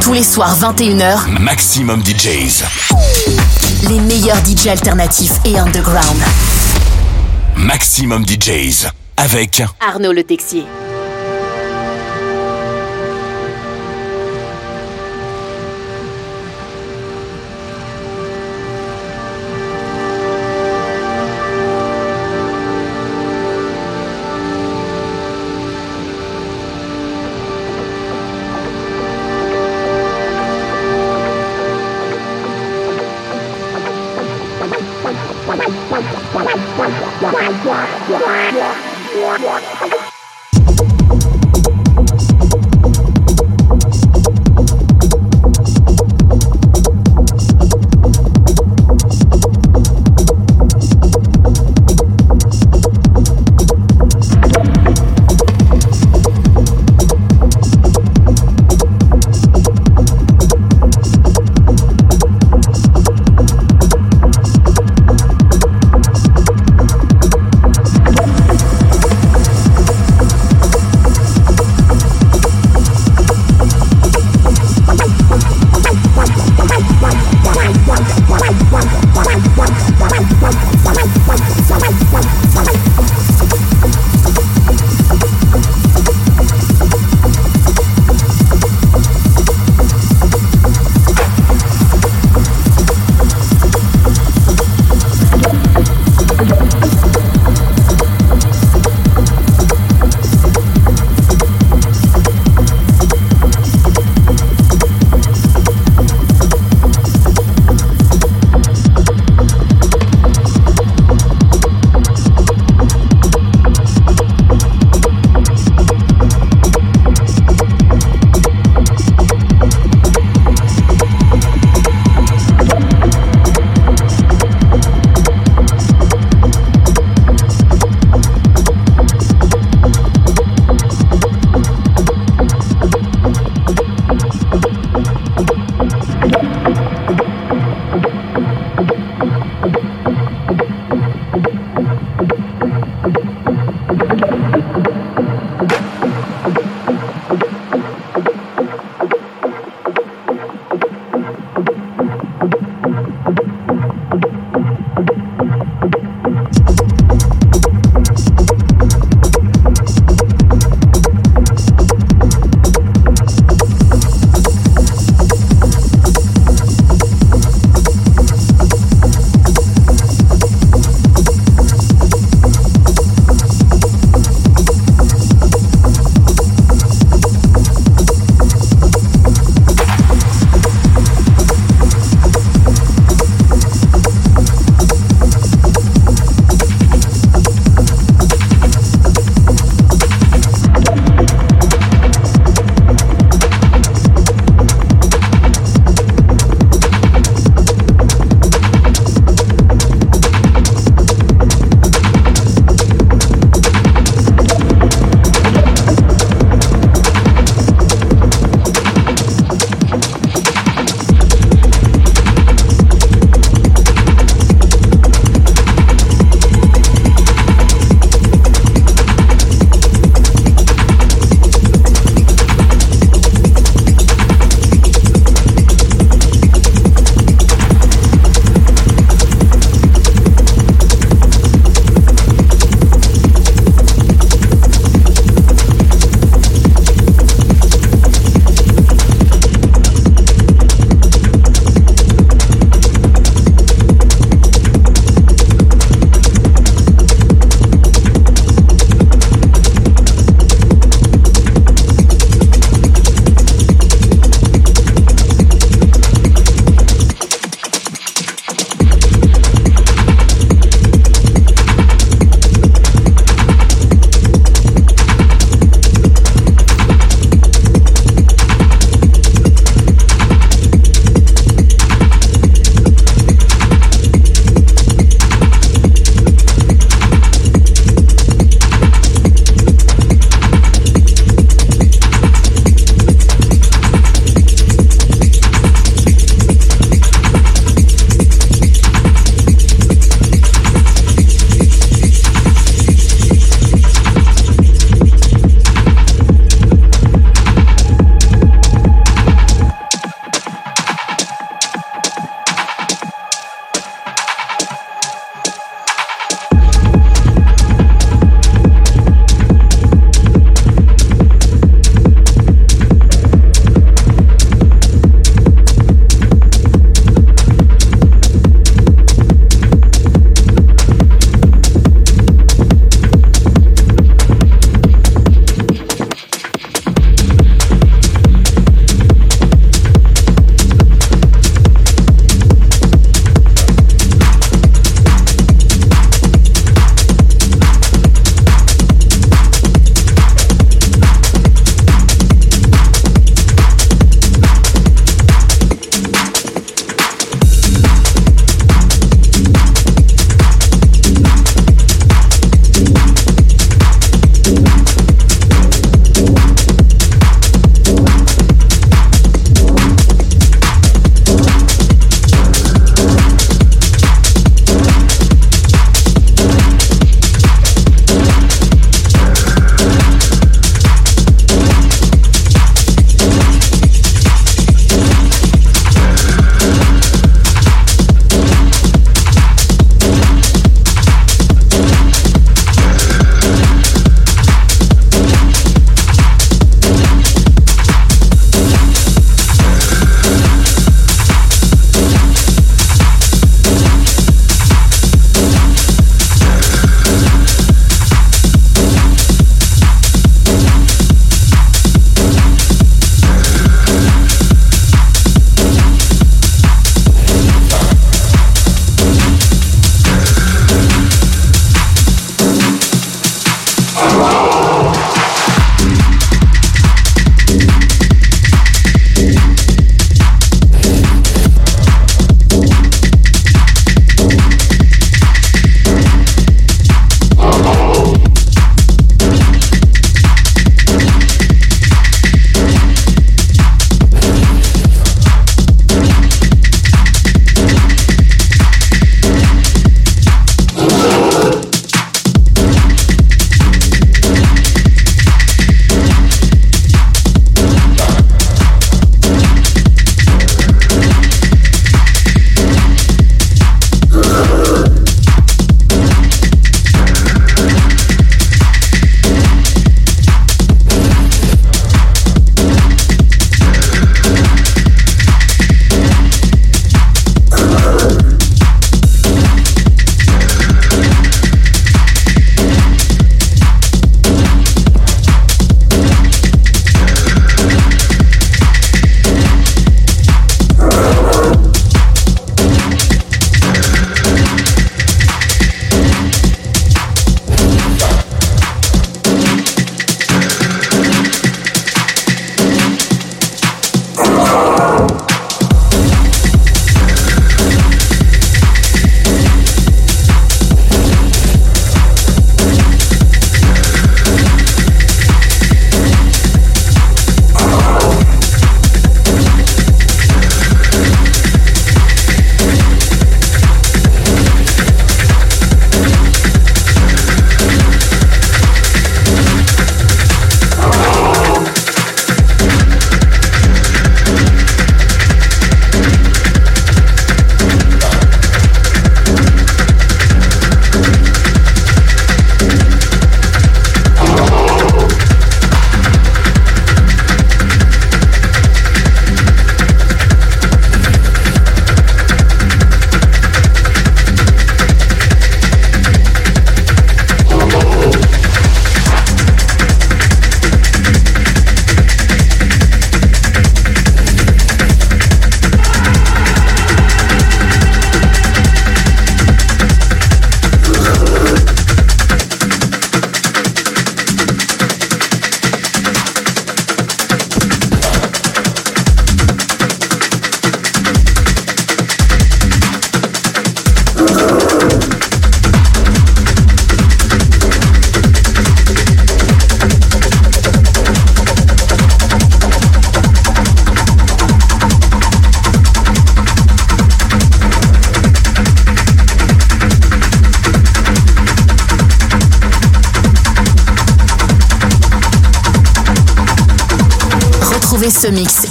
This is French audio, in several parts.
Tous les soirs 21h, Maximum DJs. les meilleurs DJ alternatifs et underground. Maximum DJs. Avec Arnaud Le Texier.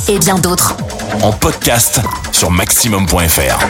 Et bien d'autres. En podcast sur maximum.fr.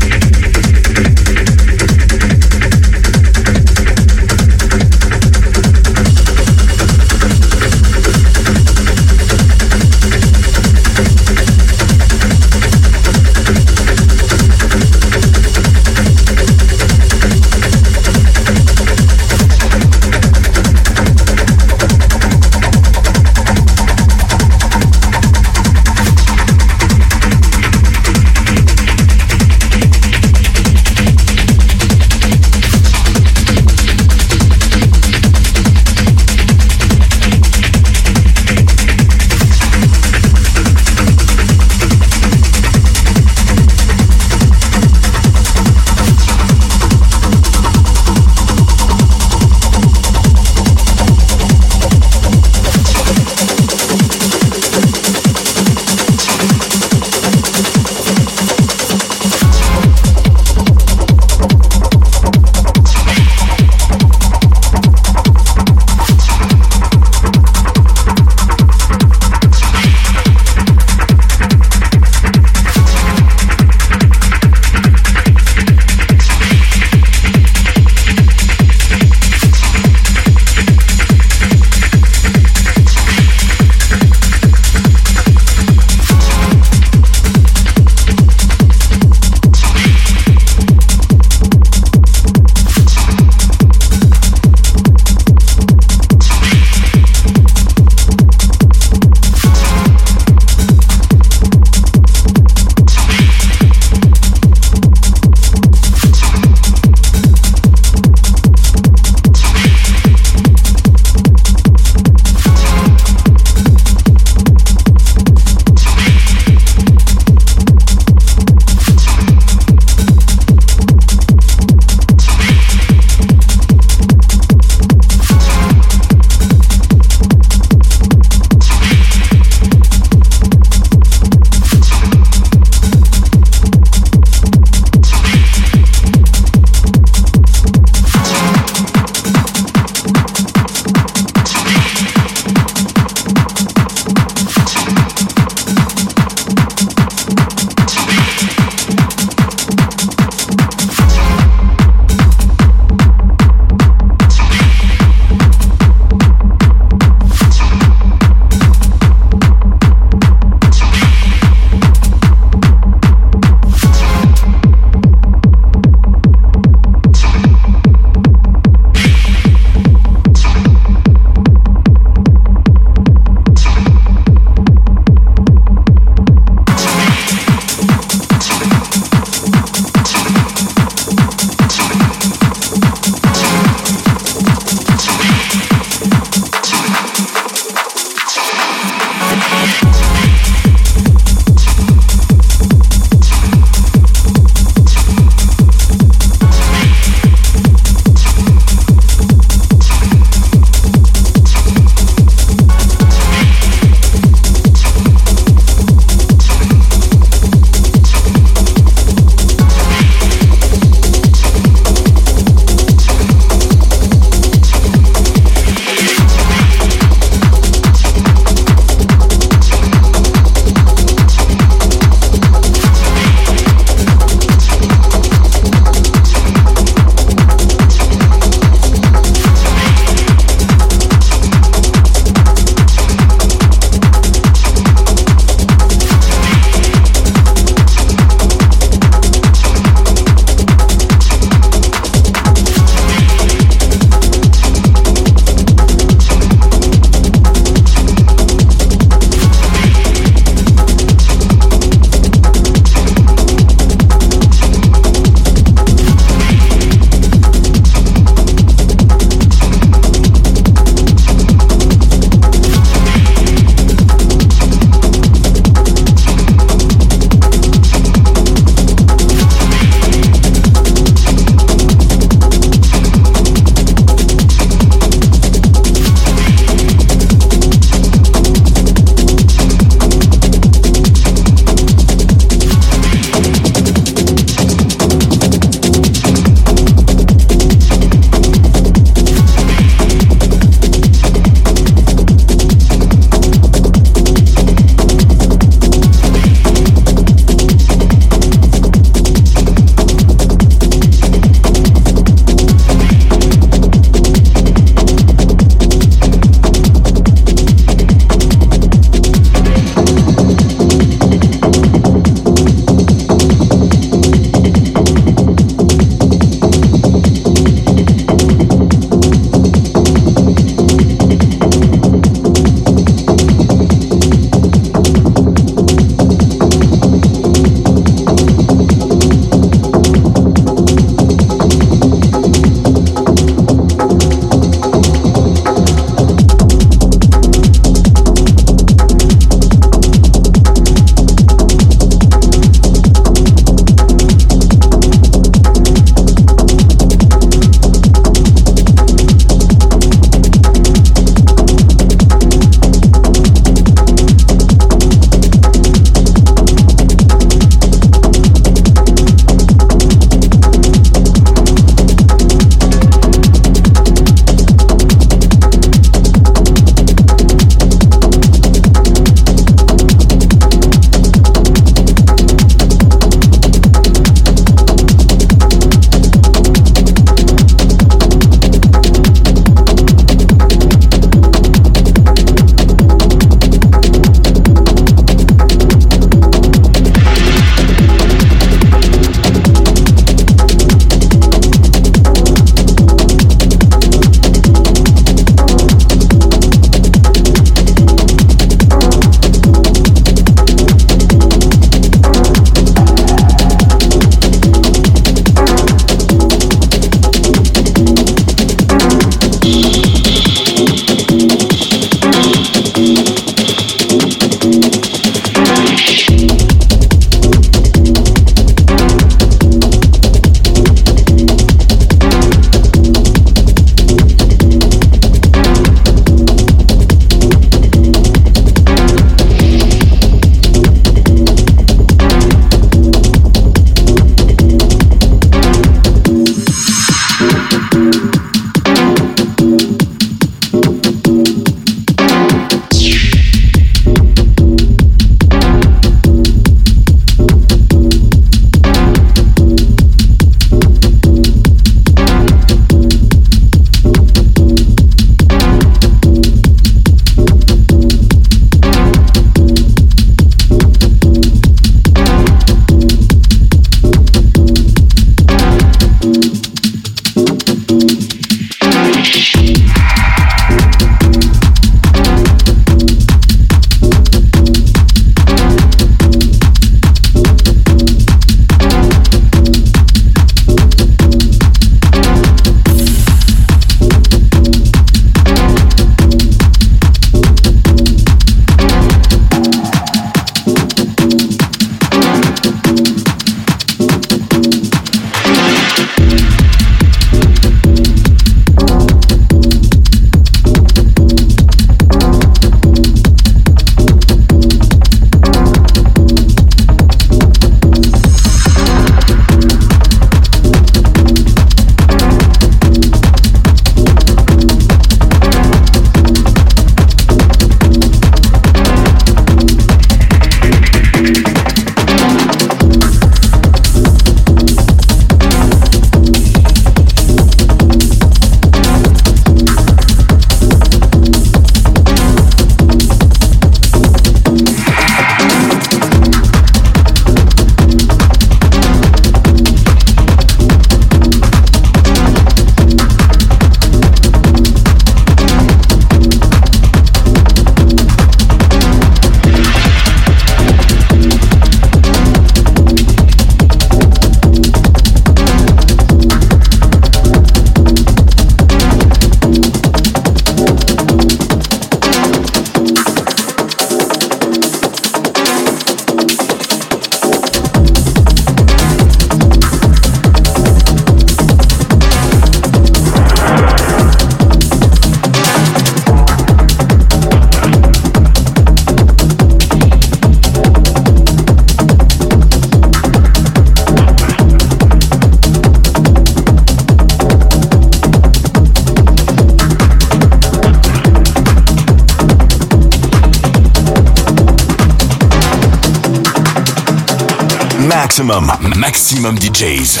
Maximum, maximum DJs.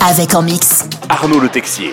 Avec en mix. Arnaud Le Texier.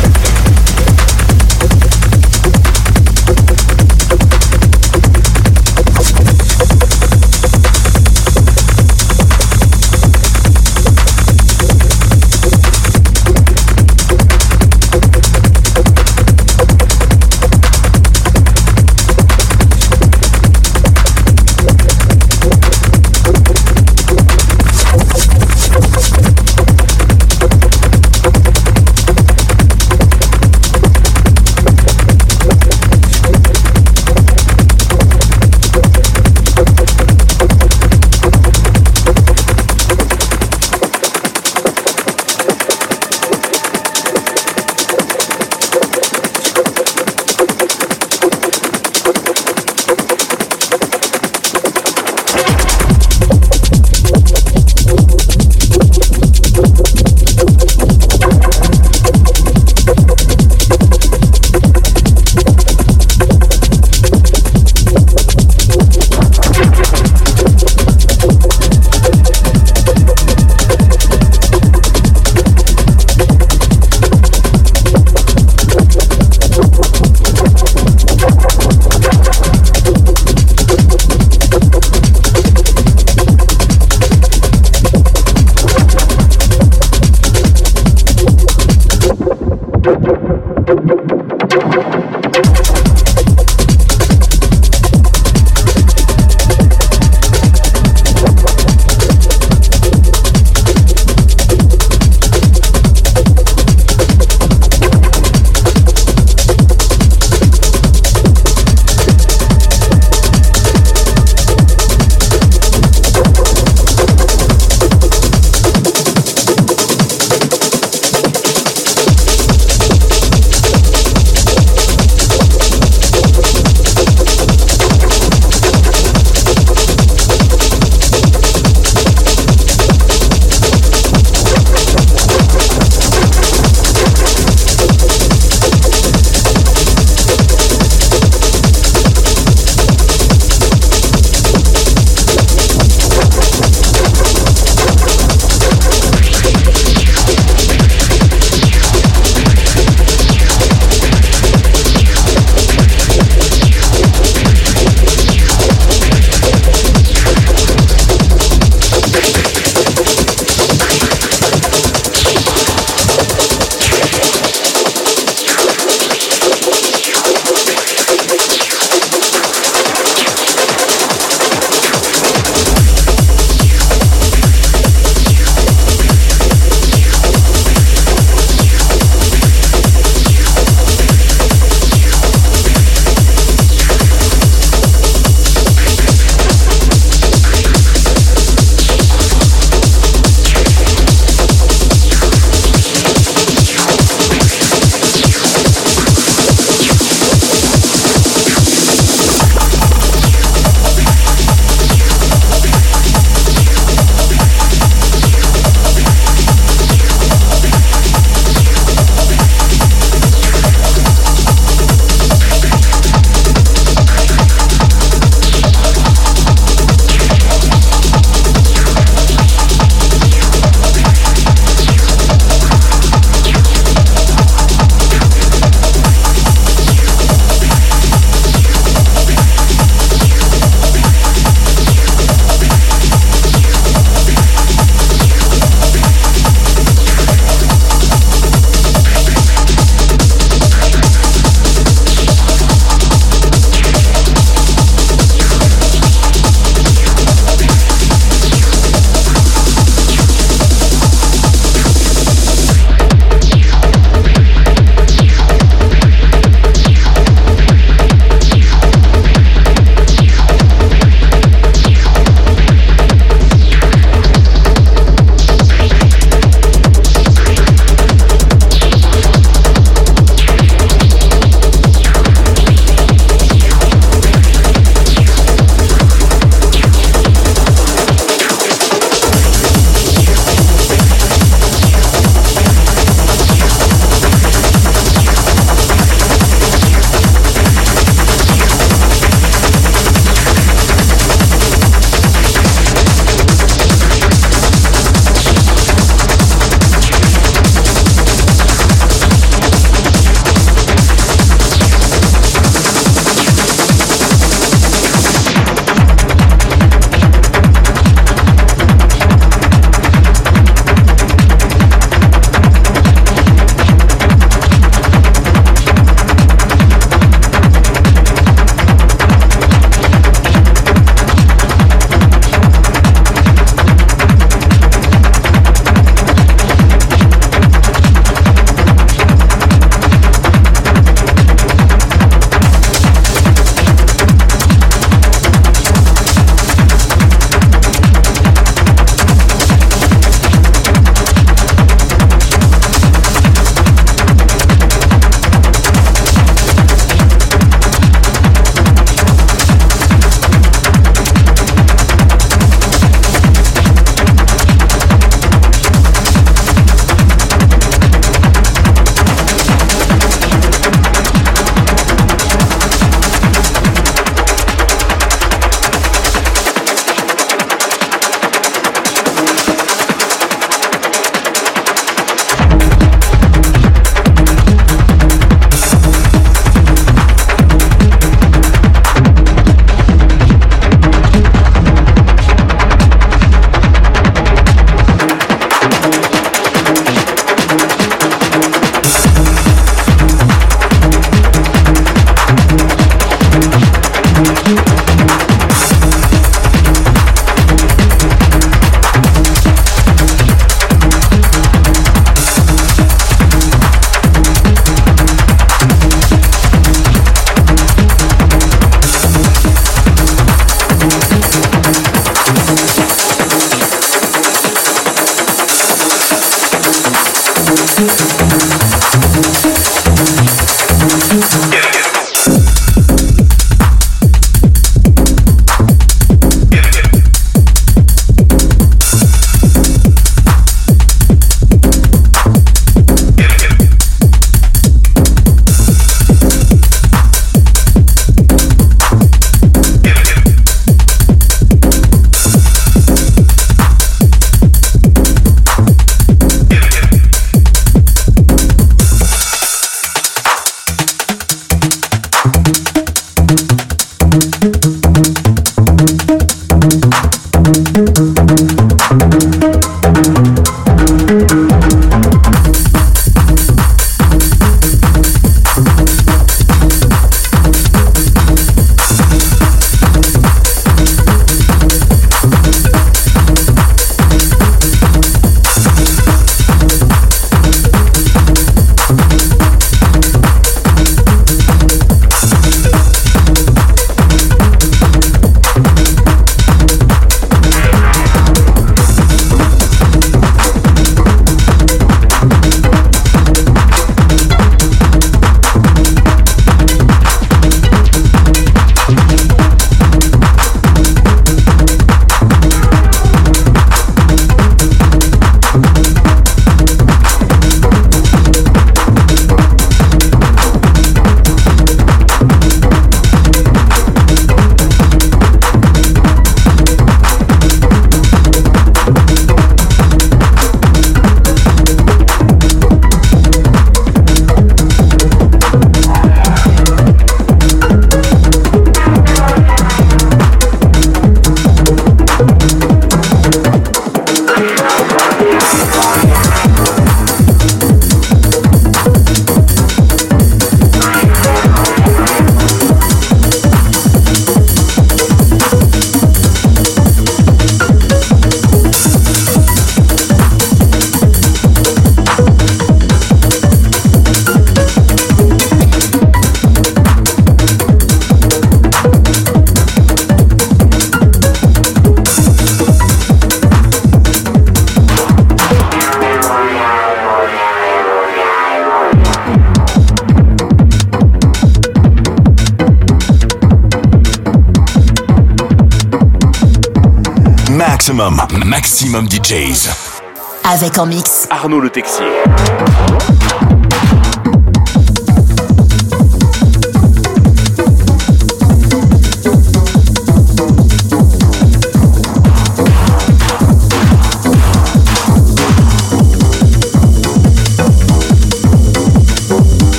Avec en mix Arnaud Le Texier.